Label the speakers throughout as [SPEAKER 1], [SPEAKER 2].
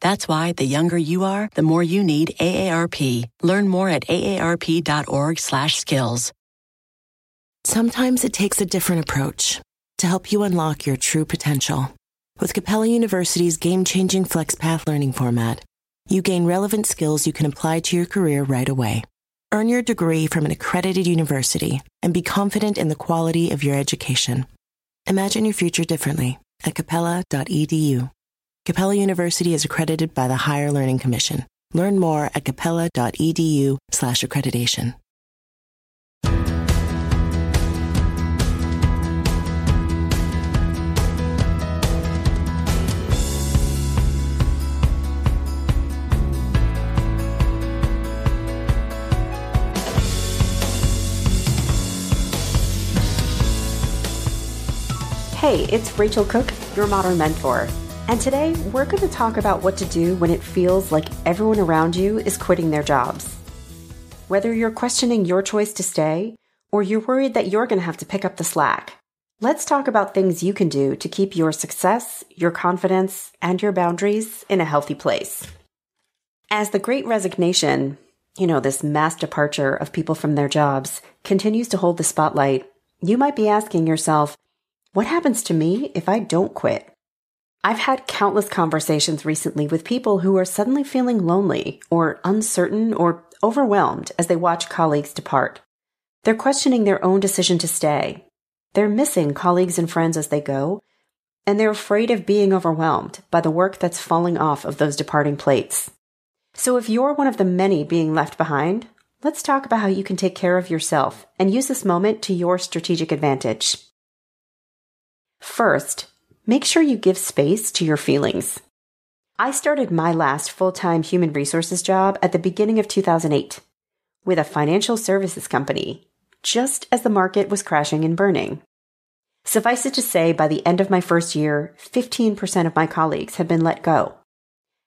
[SPEAKER 1] That's why the younger you are, the more you need AARP. Learn more at aarp.org/skills.
[SPEAKER 2] Sometimes it takes a different approach to help you unlock your true potential. With Capella University's game-changing FlexPath learning format, you gain relevant skills you can apply to your career right away. Earn your degree from an accredited university and be confident in the quality of your education. Imagine your future differently at capella.edu. Capella University is accredited by the Higher Learning Commission. Learn more at capella.edu slash accreditation.
[SPEAKER 3] Hey, it's Rachel Cooke, your modern mentor. And today we're going to talk about what to do when it feels like everyone around you is quitting their jobs. Whether you're questioning your choice to stay or you're worried that you're going to have to pick up the slack, let's talk about things you can do to keep your success, your confidence, and your boundaries in a healthy place. As the great resignation, you know, this mass departure of people from their jobs, continues to hold the spotlight, you might be asking yourself, what happens to me if I don't quit? I've had countless conversations recently with people who are suddenly feeling lonely or uncertain or overwhelmed as they watch colleagues depart. They're questioning their own decision to stay. They're missing colleagues and friends as they go, and they're afraid of being overwhelmed by the work that's falling off of those departing plates. So if you're one of the many being left behind, let's talk about how you can take care of yourself and use this moment to your strategic advantage. First, make sure you give space to your feelings. I started my last full time human resources job at the beginning of 2008 with a financial services company, just as the market was crashing and burning. Suffice it to say, by the end of my first year, 15% of my colleagues had been let go.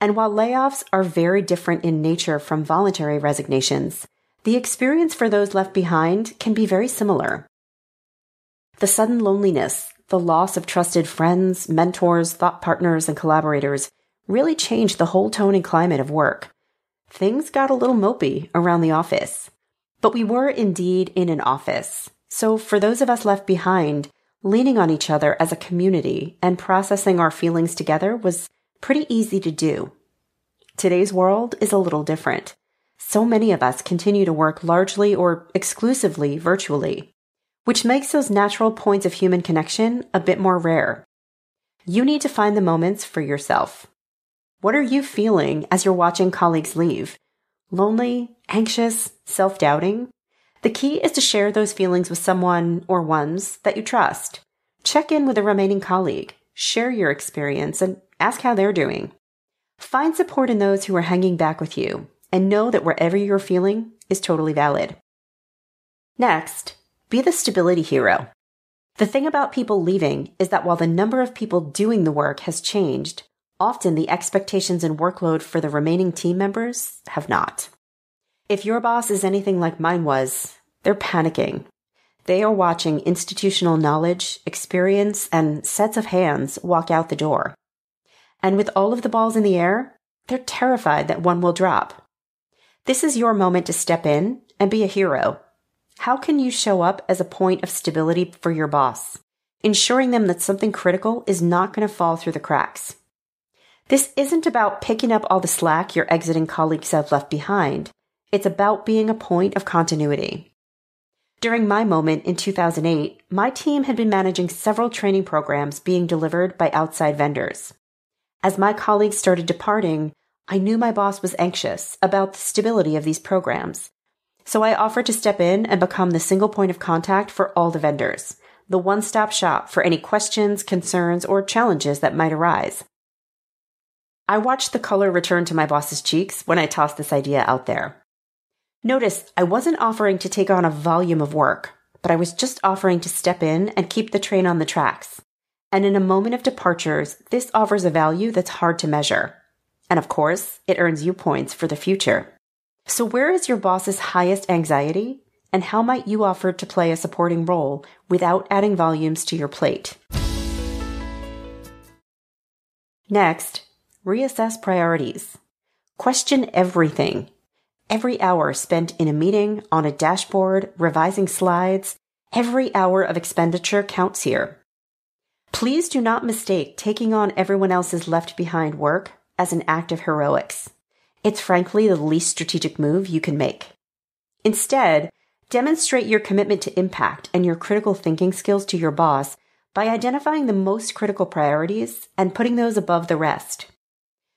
[SPEAKER 3] And while layoffs are very different in nature from voluntary resignations, the experience for those left behind can be very similar. The sudden loneliness, the loss of trusted friends, mentors, thought partners, and collaborators really changed the whole tone and climate of work. Things got a little mopey around the office. But we were indeed in an office. So for those of us left behind, leaning on each other as a community and processing our feelings together was pretty easy to do. Today's world is a little different. So many of us continue to work largely or exclusively virtually which makes those natural points of human connection a bit more rare. You need to find the moments for yourself. What are you feeling as you're watching colleagues leave? Lonely, anxious, self doubting? The key is to share those feelings with someone or ones that you trust. Check in with a remaining colleague, share your experience, and ask how they're doing. Find support in those who are hanging back with you, and know that wherever you're feeling is totally valid. Next, be the stability hero. The thing about people leaving is that while the number of people doing the work has changed, often the expectations and workload for the remaining team members have not. If your boss is anything like mine was, they're panicking. They are watching institutional knowledge, experience, and sets of hands walk out the door. And with all of the balls in the air, they're terrified that one will drop. This is your moment to step in and be a hero how can you show up as a point of stability for your boss, ensuring them that something critical is not going to fall through the cracks? This isn't about picking up all the slack your exiting colleagues have left behind. It's about being a point of continuity. During my moment in 2008, my team had been managing several training programs being delivered by outside vendors. As my colleagues started departing, I knew my boss was anxious about the stability of these programs so I offered to step in and become the single point of contact for all the vendors, the one stop shop for any questions, concerns, or challenges that might arise. I watched the color return to my boss's cheeks when I tossed this idea out there. Notice I wasn't offering to take on a volume of work, but I was just offering to step in and keep the train on the tracks. And in a moment of departures, this offers a value that's hard to measure. And of course, it earns you points for the future. So where is your boss's highest anxiety? And how might you offer to play a supporting role without adding volumes to your plate? Next, reassess priorities. Question everything. Every hour spent in a meeting, on a dashboard, revising slides, every hour of expenditure counts here. Please do not mistake taking on everyone else's left behind work as an act of heroics. It's frankly the least strategic move you can make. Instead, demonstrate your commitment to impact and your critical thinking skills to your boss by identifying the most critical priorities and putting those above the rest.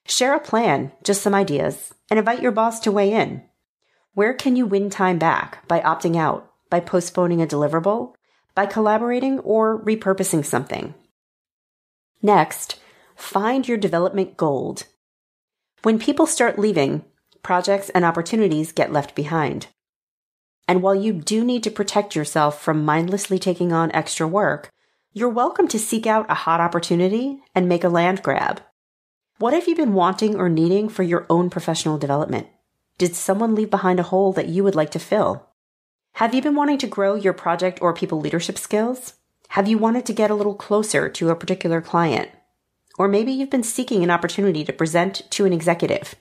[SPEAKER 3] Share a plan, just some ideas, and invite your boss to weigh in. Where can you win time back by opting out, by postponing a deliverable, by collaborating or repurposing something? Next, find your development gold. When people start leaving, projects and opportunities get left behind. And while you do need to protect yourself from mindlessly taking on extra work, you're welcome to seek out a hot opportunity and make a land grab. What have you been wanting or needing for your own professional development? Did someone leave behind a hole that you would like to fill? Have you been wanting to grow your project or people leadership skills? Have you wanted to get a little closer to a particular client? Or maybe you've been seeking an opportunity to present to an executive.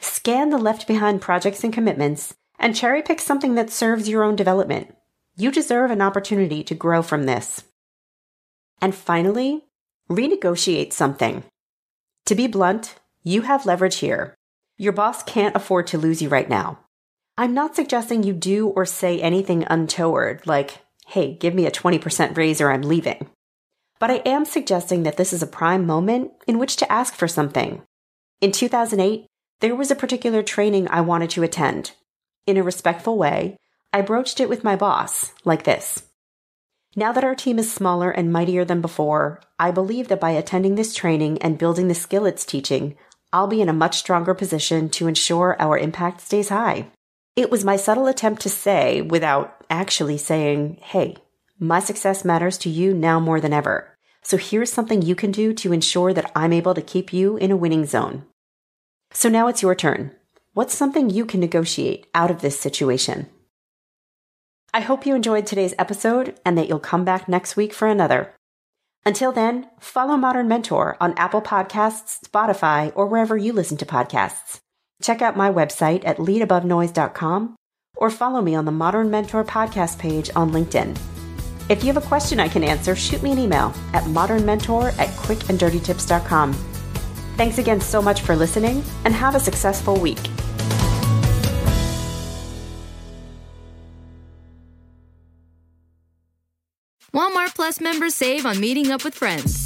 [SPEAKER 3] Scan the left behind projects and commitments and cherry pick something that serves your own development. You deserve an opportunity to grow from this. And finally, renegotiate something. To be blunt, you have leverage here. Your boss can't afford to lose you right now. I'm not suggesting you do or say anything untoward, like, hey, give me a 20% raise or I'm leaving. But I am suggesting that this is a prime moment in which to ask for something. In 2008, there was a particular training I wanted to attend. In a respectful way, I broached it with my boss, like this. Now that our team is smaller and mightier than before, I believe that by attending this training and building the skill it's teaching, I'll be in a much stronger position to ensure our impact stays high. It was my subtle attempt to say, without actually saying, hey, my success matters to you now more than ever. So here's something you can do to ensure that I'm able to keep you in a winning zone. So now it's your turn. What's something you can negotiate out of this situation? I hope you enjoyed today's episode and that you'll come back next week for another. Until then, follow Modern Mentor on Apple Podcasts, Spotify, or wherever you listen to podcasts. Check out my website at leadabovenoise.com or follow me on the Modern Mentor podcast page on LinkedIn. If you have a question I can answer, shoot me an email at modernmentor at quickanddirtytips.com. Thanks again so much for listening and have a successful week.
[SPEAKER 4] Walmart Plus members save on meeting up with friends.